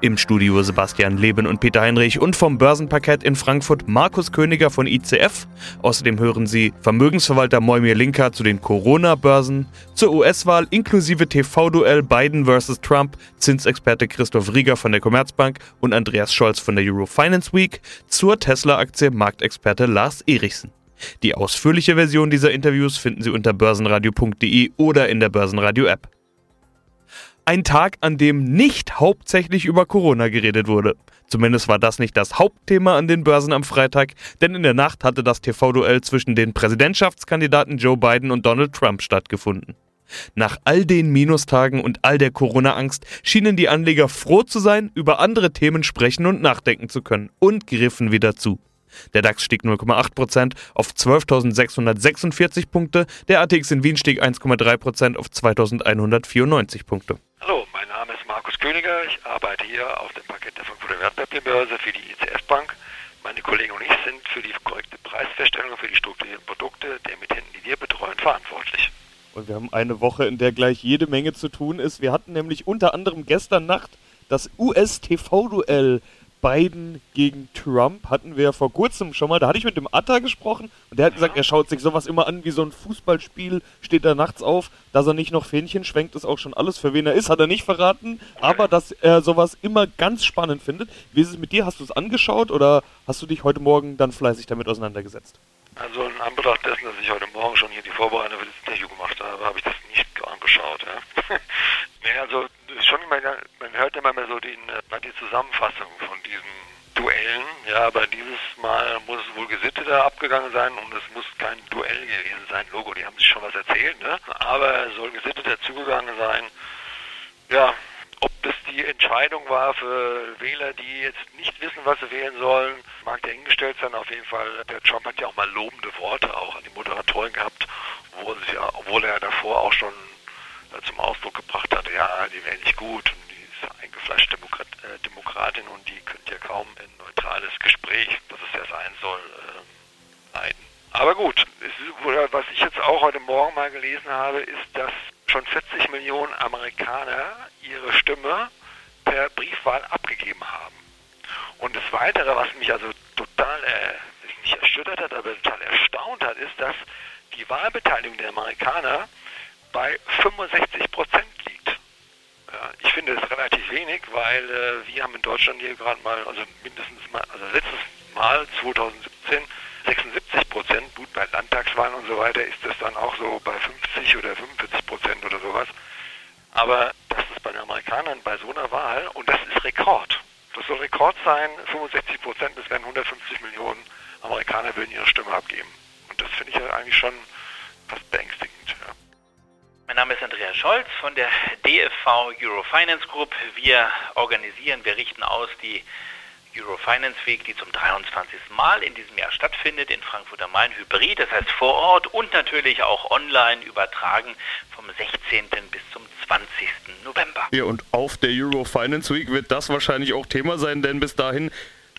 Im Studio Sebastian Leben und Peter Heinrich und vom Börsenparkett in Frankfurt Markus Königer von ICF. Außerdem hören Sie Vermögensverwalter Moimir Linker zu den Corona-Börsen, zur US-Wahl inklusive TV-Duell Biden vs. Trump, Zinsexperte Christoph Rieger von der Commerzbank und Andreas Scholz von der Euro Finance Week, zur Tesla-Aktie Marktexperte Lars Erichsen. Die ausführliche Version dieser Interviews finden Sie unter börsenradio.de oder in der Börsenradio-App. Ein Tag, an dem nicht hauptsächlich über Corona geredet wurde. Zumindest war das nicht das Hauptthema an den Börsen am Freitag, denn in der Nacht hatte das TV-Duell zwischen den Präsidentschaftskandidaten Joe Biden und Donald Trump stattgefunden. Nach all den Minustagen und all der Corona-Angst schienen die Anleger froh zu sein, über andere Themen sprechen und nachdenken zu können und griffen wieder zu. Der DAX stieg 0,8% auf 12.646 Punkte, der ATX in Wien stieg 1,3% auf 2.194 Punkte. Hallo, mein Name ist Markus Königer. Ich arbeite hier auf dem Parkett der Frankfurter Wertpapierbörse für die ICF Bank. Meine Kollegen und ich sind für die korrekte Preisfeststellung für die strukturierten Produkte der Emittenten, die wir betreuen, verantwortlich. Und wir haben eine Woche, in der gleich jede Menge zu tun ist. Wir hatten nämlich unter anderem gestern Nacht das US-TV-Duell Biden gegen Trump hatten wir ja vor kurzem schon mal. Da hatte ich mit dem Atta gesprochen und der hat gesagt, er schaut sich sowas immer an wie so ein Fußballspiel, steht da nachts auf. Dass er nicht noch Fähnchen schwenkt, ist auch schon alles. Für wen er ist, hat er nicht verraten. Aber dass er sowas immer ganz spannend findet. Wie ist es mit dir? Hast du es angeschaut oder hast du dich heute Morgen dann fleißig damit auseinandergesetzt? Also in Anbetracht dessen, dass ich heute Morgen schon hier die Vorbereitung für das Interview gemacht habe, habe ich das nicht angeschaut. Ja. nee, also schon immer, man hört immer mehr so den, äh, die Zusammenfassung von diesen Duellen. Ja, aber dieses Mal muss es wohl gesitteter abgegangen sein und es muss kein Duell gewesen sein. Logo, die haben sich schon was erzählt, ne? Aber es soll gesitteter zugegangen sein. Ja, ob das die Entscheidung war für Wähler, die jetzt nicht wissen, was sie wählen sollen, mag dahingestellt sein. Auf jeden Fall, der Trump hat ja auch mal lobende Worte auch an die Moderatoren gehabt, obwohl, ja, obwohl er davor auch schon zum Ausdruck gebracht hatte, ja, die wäre nicht gut und die ist eingefleischte Demokrat, äh, Demokratin und die könnte ja kaum ein neutrales Gespräch, das es ja sein soll, äh, leiten. Aber gut, ist, was ich jetzt auch heute Morgen mal gelesen habe, ist, dass schon 40 Millionen Amerikaner ihre Stimme per Briefwahl abgegeben haben. Und das Weitere, was mich also total, äh, nicht erschüttert hat, aber total erstaunt hat, ist, dass die Wahlbeteiligung der Amerikaner bei 65 Prozent liegt. Ja, ich finde es relativ wenig, weil äh, wir haben in Deutschland hier gerade mal, also mindestens mal, also letztes Mal 2017 76 Prozent, gut bei Landtagswahlen und so weiter ist das dann auch so bei 50 oder 45 Prozent oder sowas. Aber das ist bei den Amerikanern bei so einer Wahl und das ist Rekord. Das soll Rekord sein, 65 Prozent, das werden 150 Millionen Amerikaner würden ihre Stimme abgeben. Und das finde ich ja eigentlich schon fast beängstigend. Name ist Andreas Scholz von der DFV Eurofinance Group. Wir organisieren, wir richten aus die Eurofinance Week, die zum 23. Mal in diesem Jahr stattfindet, in Frankfurt am Main Hybrid, das heißt vor Ort und natürlich auch online übertragen vom 16. bis zum 20. November. Ja, und auf der Eurofinance Week wird das wahrscheinlich auch Thema sein, denn bis dahin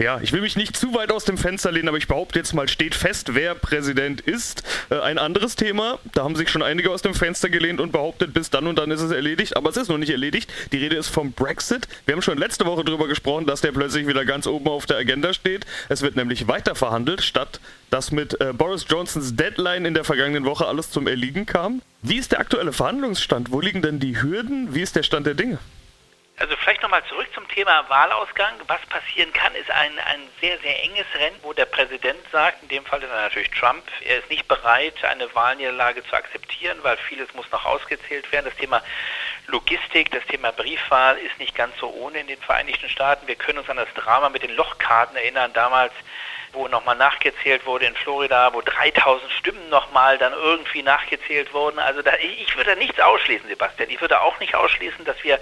ja, ich will mich nicht zu weit aus dem Fenster lehnen, aber ich behaupte jetzt mal, steht fest, wer Präsident ist. Äh, ein anderes Thema, da haben sich schon einige aus dem Fenster gelehnt und behauptet, bis dann und dann ist es erledigt, aber es ist noch nicht erledigt. Die Rede ist vom Brexit. Wir haben schon letzte Woche darüber gesprochen, dass der plötzlich wieder ganz oben auf der Agenda steht. Es wird nämlich weiter verhandelt, statt dass mit äh, Boris Johnsons Deadline in der vergangenen Woche alles zum Erliegen kam. Wie ist der aktuelle Verhandlungsstand? Wo liegen denn die Hürden? Wie ist der Stand der Dinge? Also vielleicht nochmal zurück zum Thema Wahlausgang. Was passieren kann, ist ein, ein sehr, sehr enges Rennen, wo der Präsident sagt, in dem Fall ist er natürlich Trump, er ist nicht bereit, eine Wahlniederlage zu akzeptieren, weil vieles muss noch ausgezählt werden. Das Thema Logistik, das Thema Briefwahl ist nicht ganz so ohne in den Vereinigten Staaten. Wir können uns an das Drama mit den Lochkarten erinnern, damals wo nochmal nachgezählt wurde in Florida, wo 3000 Stimmen nochmal dann irgendwie nachgezählt wurden. Also da, ich würde nichts ausschließen, Sebastian. Ich würde auch nicht ausschließen, dass wir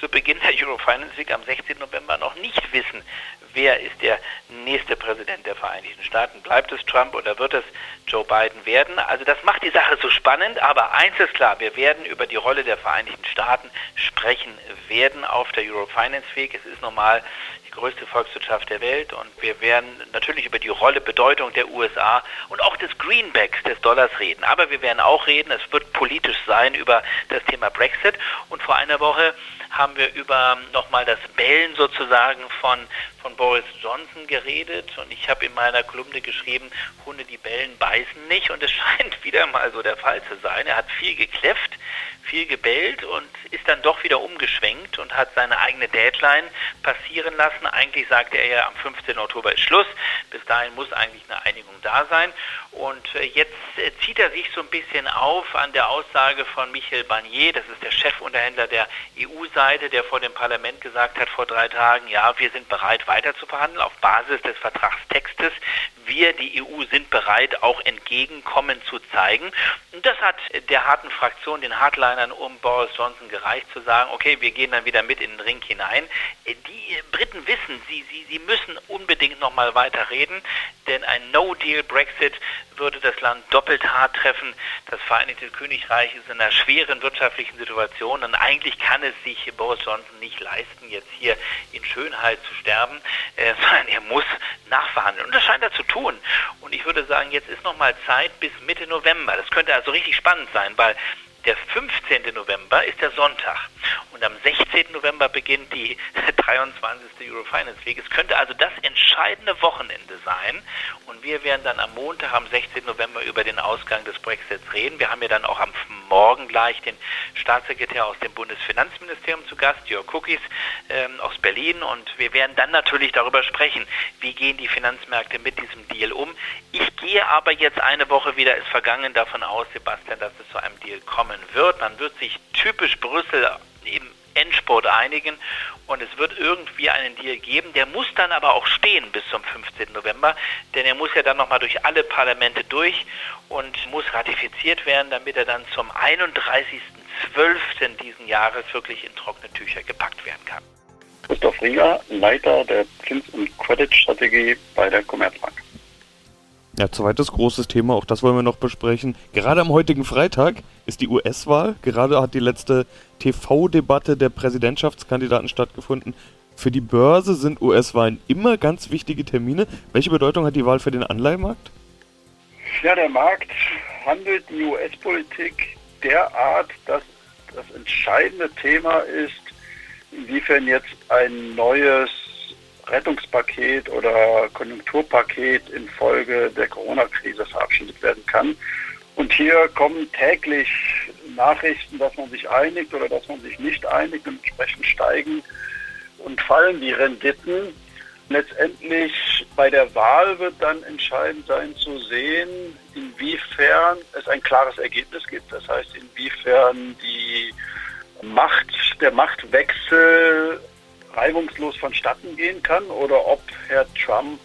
zu Beginn der Eurofinance Week am 16. November noch nicht wissen, wer ist der nächste Präsident der Vereinigten Staaten? Bleibt es Trump oder wird es Joe Biden werden? Also das macht die Sache so spannend, aber eins ist klar, wir werden über die Rolle der Vereinigten Staaten sprechen werden auf der Eurofinance Week. Es ist normal größte Volkswirtschaft der Welt. Und wir werden natürlich über die Rolle, Bedeutung der USA und auch des Greenbacks des Dollars reden. Aber wir werden auch reden, es wird politisch sein über das Thema Brexit. Und vor einer Woche haben wir über nochmal das Bellen sozusagen von, von Boris Johnson geredet. Und ich habe in meiner Kolumne geschrieben, Hunde, die bellen, beißen nicht. Und es scheint wieder mal so der Fall zu sein. Er hat viel gekläfft, viel gebellt und ist dann doch wieder umgeschwenkt und hat seine eigene Deadline passieren lassen. Eigentlich sagte er ja, am 15. Oktober ist Schluss. Bis dahin muss eigentlich eine Einigung da sein. Und äh, jetzt äh, zieht er sich so ein bisschen auf an der Aussage von Michel Barnier, das ist der Chefunterhändler der EU-Seite, der vor dem Parlament gesagt hat vor drei Tagen, ja, wir sind bereit weiter zu verhandeln auf Basis des Vertragstextes. Wir, die EU, sind bereit, auch Entgegenkommen zu zeigen. Und das hat der harten Fraktion, den Hardlinern um Boris Johnson gereicht, zu sagen, okay, wir gehen dann wieder mit in den Ring hinein. Die Briten wissen, sie, sie, sie müssen unbedingt nochmal weiter reden, denn ein No-Deal-Brexit würde das Land doppelt hart treffen. Das Vereinigte Königreich ist in einer schweren wirtschaftlichen Situation und eigentlich kann es sich Boris Johnson nicht leisten, jetzt hier in Schönheit zu sterben, äh, sondern er muss nachverhandeln. Und das scheint er zu tun. Und ich würde sagen, jetzt ist noch mal Zeit bis Mitte November. Das könnte also richtig spannend sein, weil der 15. November ist der Sonntag und am 16. November beginnt die 23. Eurofinance Week. Es könnte also das entscheidende Wochenende sein und wir werden dann am Montag, am 16. November über den Ausgang des Brexits reden. Wir haben ja dann auch am Morgen gleich den Staatssekretär aus dem Bundesfinanzministerium zu Gast, Jörg Cookies ähm, aus Berlin und wir werden dann natürlich darüber sprechen, wie gehen die Finanzmärkte mit diesem Deal um. Ich gehe aber jetzt eine Woche wieder, ist vergangen, davon aus, Sebastian, dass es zu einem Deal kommen wird. Man wird sich typisch Brüssel Endspurt einigen und es wird irgendwie einen Deal geben. Der muss dann aber auch stehen bis zum 15. November, denn er muss ja dann nochmal durch alle Parlamente durch und muss ratifiziert werden, damit er dann zum 31.12. diesen Jahres wirklich in trockene Tücher gepackt werden kann. Christoph Rieger, Leiter der Zins- und Credit-Strategie bei der Commerzbank. Ja, zweites großes Thema, auch das wollen wir noch besprechen. Gerade am heutigen Freitag ist die US-Wahl. Gerade hat die letzte TV-Debatte der Präsidentschaftskandidaten stattgefunden. Für die Börse sind US-Wahlen immer ganz wichtige Termine. Welche Bedeutung hat die Wahl für den Anleihenmarkt? Ja, der Markt handelt die US-Politik derart, dass das entscheidende Thema ist, inwiefern jetzt ein neues Rettungspaket oder Konjunkturpaket infolge der Corona-Krise verabschiedet werden kann. Und hier kommen täglich Nachrichten, dass man sich einigt oder dass man sich nicht einigt. und Entsprechend steigen und fallen die Renditen. Letztendlich bei der Wahl wird dann entscheidend sein zu sehen, inwiefern es ein klares Ergebnis gibt. Das heißt, inwiefern die Macht, der Machtwechsel reibungslos vonstatten gehen kann oder ob Herr Trump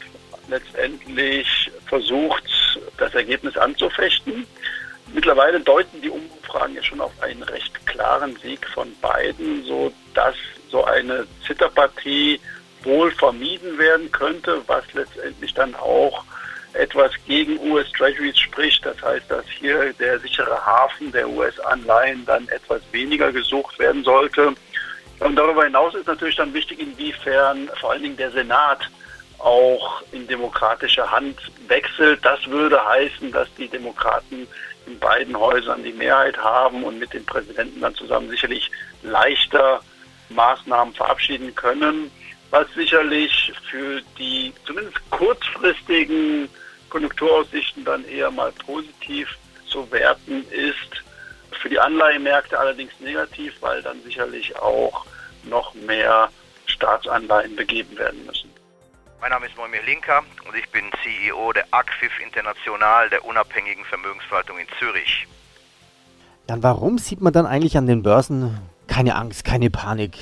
letztendlich versucht, das Ergebnis anzufechten. Mittlerweile deuten die Umfragen ja schon auf einen recht klaren Sieg von beiden, so dass so eine Zitterpartie wohl vermieden werden könnte, was letztendlich dann auch etwas gegen US Treasuries spricht. Das heißt, dass hier der sichere Hafen der US-Anleihen dann etwas weniger gesucht werden sollte. Und darüber hinaus ist natürlich dann wichtig, inwiefern vor allen Dingen der Senat auch in demokratischer Hand wechselt. Das würde heißen, dass die Demokraten in beiden Häusern die Mehrheit haben und mit den Präsidenten dann zusammen sicherlich leichter Maßnahmen verabschieden können, was sicherlich für die zumindest kurzfristigen Konjunkturaussichten dann eher mal positiv zu werten ist. Für die Anleihemärkte allerdings negativ, weil dann sicherlich auch noch mehr Staatsanleihen begeben werden müssen. Mein Name ist Moimir Linker und ich bin CEO der ACFIF International, der unabhängigen Vermögensverwaltung in Zürich. Und warum sieht man dann eigentlich an den Börsen keine Angst, keine Panik?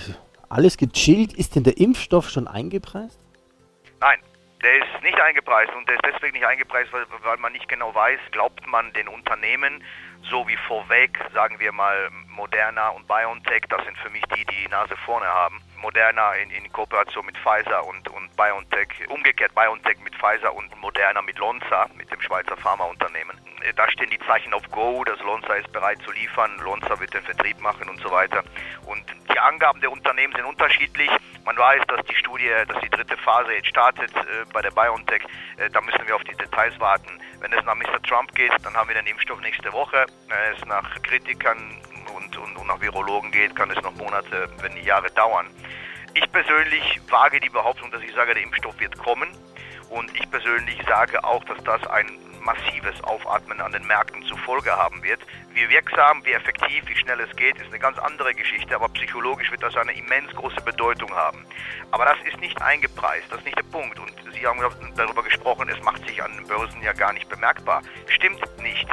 Alles gechillt? Ist denn der Impfstoff schon eingepreist? Nein, der ist nicht eingepreist und der ist deswegen nicht eingepreist, weil, weil man nicht genau weiß, glaubt man den Unternehmen so wie vorweg, sagen wir mal Moderna und BioNTech, das sind für mich die, die die Nase vorne haben. Moderna in, in Kooperation mit Pfizer und, und BioNTech, umgekehrt BioNTech mit Pfizer und Moderna mit Lonza, mit dem Schweizer Pharmaunternehmen. Da stehen die Zeichen auf Go, dass Lonza ist bereit zu liefern, Lonza wird den Vertrieb machen und so weiter. Und die Angaben der Unternehmen sind unterschiedlich. Man weiß, dass die Studie, dass die dritte Phase jetzt startet äh, bei der BioNTech. Äh, da müssen wir auf die Details warten. Wenn es nach Mr. Trump geht, dann haben wir den Impfstoff nächste Woche. Wenn es nach Kritikern und, und, und nach Virologen geht, kann es noch Monate, wenn nicht Jahre dauern. Ich persönlich wage die Behauptung, dass ich sage, der Impfstoff wird kommen. Und ich persönlich sage auch, dass das ein massives Aufatmen an den Märkten zur Folge haben wird. Wie wirksam, wie effektiv, wie schnell es geht, ist eine ganz andere Geschichte, aber psychologisch wird das eine immens große Bedeutung haben. Aber das ist nicht eingepreist, das ist nicht der Punkt. Und Sie haben darüber gesprochen, es macht sich an den Börsen ja gar nicht bemerkbar. Stimmt nicht.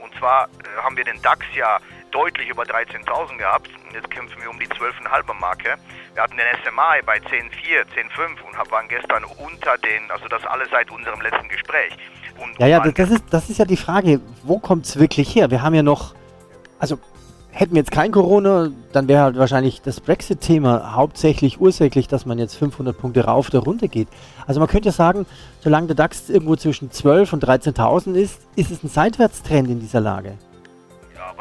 Und zwar äh, haben wir den DAX ja deutlich über 13.000 gehabt. Jetzt kämpfen wir um die 12,5er Marke. Wir hatten den SMI bei 10,4, 10,5 und waren gestern unter den, also das alles seit unserem letzten Gespräch. Und ja, ja, das ist, das ist ja die Frage, wo kommt es wirklich her? Wir haben ja noch, also hätten wir jetzt kein Corona, dann wäre halt wahrscheinlich das Brexit-Thema hauptsächlich ursächlich, dass man jetzt 500 Punkte rauf oder runter geht. Also man könnte ja sagen, solange der DAX irgendwo zwischen 12 und 13.000 ist, ist es ein Seitwärtstrend in dieser Lage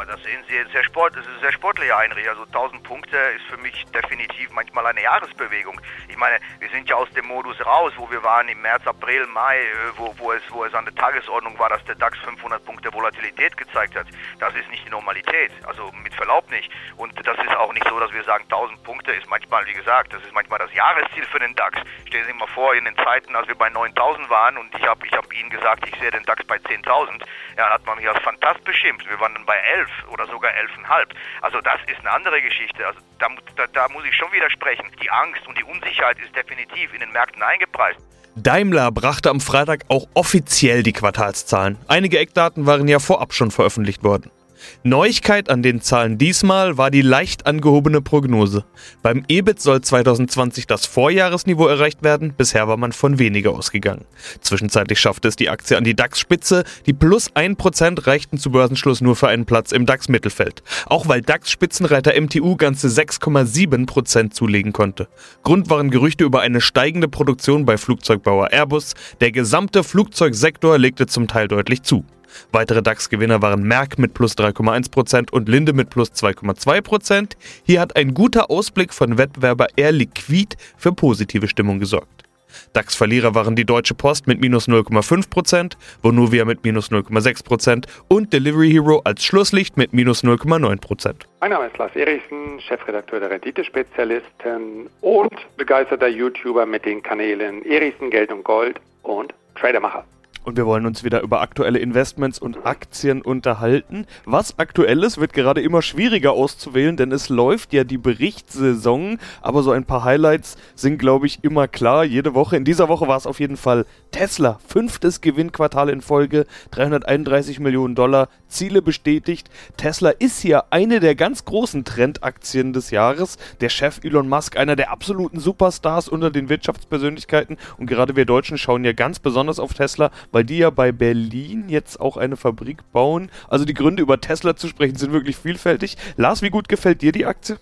aber das sehen Sie jetzt sehr sport, das ist sehr sportlich, Heinrich. Also 1000 Punkte ist für mich definitiv manchmal eine Jahresbewegung. Ich meine, wir sind ja aus dem Modus raus, wo wir waren im März, April, Mai, äh, wo, wo, es, wo es an der Tagesordnung war, dass der DAX 500 Punkte Volatilität gezeigt hat. Das ist nicht die Normalität, also mit Verlaub nicht. Und das ist auch nicht so, dass wir sagen, 1000 Punkte ist manchmal, wie gesagt, das ist manchmal das Jahresziel für den DAX. Stellen Sie sich mal vor, in den Zeiten, als wir bei 9000 waren und ich habe ich hab Ihnen gesagt, ich sehe den DAX bei 10.000, ja, hat man mich als fantast beschimpft. Wir waren dann bei 11 oder sogar 11,5. Also das ist eine andere Geschichte. Also da, da, da muss ich schon widersprechen. Die Angst und die Unsicherheit ist definitiv in den Märkten eingepreist. Daimler brachte am Freitag auch offiziell die Quartalszahlen. Einige Eckdaten waren ja vorab schon veröffentlicht worden. Neuigkeit an den Zahlen diesmal war die leicht angehobene Prognose. Beim EBIT soll 2020 das Vorjahresniveau erreicht werden, bisher war man von weniger ausgegangen. Zwischenzeitlich schaffte es die Aktie an die DAX-Spitze, die plus 1% reichten zu Börsenschluss nur für einen Platz im DAX-Mittelfeld. Auch weil DAX-Spitzenreiter MTU ganze 6,7% zulegen konnte. Grund waren Gerüchte über eine steigende Produktion bei Flugzeugbauer Airbus, der gesamte Flugzeugsektor legte zum Teil deutlich zu. Weitere DAX-Gewinner waren Merck mit plus 3,1% und Linde mit plus 2,2%. Hier hat ein guter Ausblick von Wettbewerber Air Liquid für positive Stimmung gesorgt. DAX-Verlierer waren die Deutsche Post mit minus 0,5%, Vonovia mit minus 0,6% und Delivery Hero als Schlusslicht mit minus 0,9%. Mein Name ist Lars Erichsen, Chefredakteur der Renditespezialisten und begeisterter YouTuber mit den Kanälen Erichsen Geld und Gold und Tradermacher und wir wollen uns wieder über aktuelle Investments und Aktien unterhalten. Was aktuell ist, wird gerade immer schwieriger auszuwählen, denn es läuft ja die Berichtssaison, aber so ein paar Highlights sind, glaube ich, immer klar. Jede Woche. In dieser Woche war es auf jeden Fall Tesla. Fünftes Gewinnquartal in Folge, 331 Millionen Dollar, Ziele bestätigt. Tesla ist hier eine der ganz großen Trendaktien des Jahres. Der Chef Elon Musk, einer der absoluten Superstars unter den Wirtschaftspersönlichkeiten. Und gerade wir Deutschen schauen ja ganz besonders auf Tesla, weil die ja bei Berlin jetzt auch eine Fabrik bauen. Also die Gründe über Tesla zu sprechen sind wirklich vielfältig. Lars, wie gut gefällt dir die Aktie?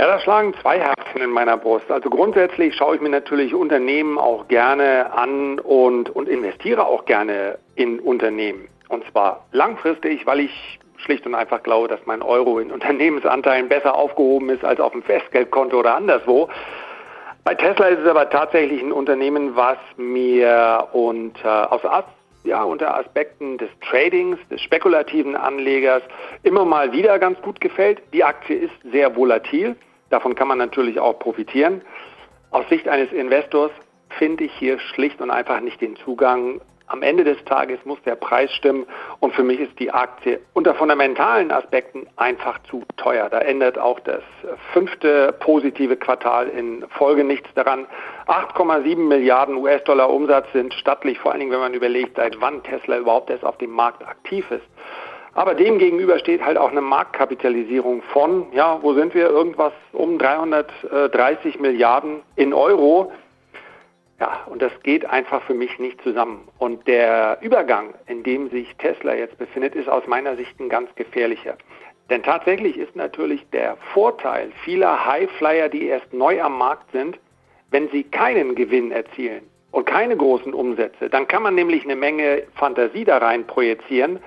Ja, da schlagen zwei Herzen in meiner Brust. Also grundsätzlich schaue ich mir natürlich Unternehmen auch gerne an und, und investiere auch gerne in Unternehmen. Und zwar langfristig, weil ich schlicht und einfach glaube, dass mein Euro in Unternehmensanteilen besser aufgehoben ist als auf dem Festgeldkonto oder anderswo. Bei Tesla ist es aber tatsächlich ein Unternehmen, was mir unter, aus, ja, unter Aspekten des Tradings, des spekulativen Anlegers immer mal wieder ganz gut gefällt. Die Aktie ist sehr volatil. Davon kann man natürlich auch profitieren. Aus Sicht eines Investors finde ich hier schlicht und einfach nicht den Zugang am Ende des Tages muss der Preis stimmen und für mich ist die Aktie unter fundamentalen Aspekten einfach zu teuer. Da ändert auch das fünfte positive Quartal in Folge nichts daran. 8,7 Milliarden US-Dollar Umsatz sind stattlich, vor allen Dingen, wenn man überlegt, seit wann Tesla überhaupt erst auf dem Markt aktiv ist. Aber dem gegenüber steht halt auch eine Marktkapitalisierung von, ja, wo sind wir? Irgendwas um 330 Milliarden in Euro. Ja, und das geht einfach für mich nicht zusammen. Und der Übergang, in dem sich Tesla jetzt befindet, ist aus meiner Sicht ein ganz gefährlicher. Denn tatsächlich ist natürlich der Vorteil vieler Highflyer, die erst neu am Markt sind, wenn sie keinen Gewinn erzielen und keine großen Umsätze, dann kann man nämlich eine Menge Fantasie da rein projizieren.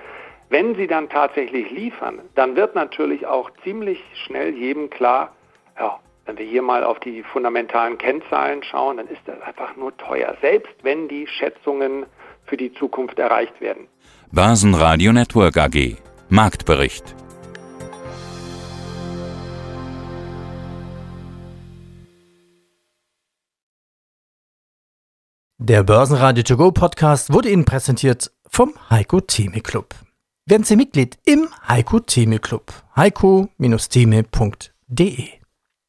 Wenn sie dann tatsächlich liefern, dann wird natürlich auch ziemlich schnell jedem klar, ja, wenn wir hier mal auf die fundamentalen Kennzahlen schauen, dann ist das einfach nur teuer, selbst wenn die Schätzungen für die Zukunft erreicht werden. Börsenradio Network AG Marktbericht Der Börsenradio To Go Podcast wurde Ihnen präsentiert vom Heiko Theme Club. Werden Sie Mitglied im Heiko Theme Club. heiko-theme.de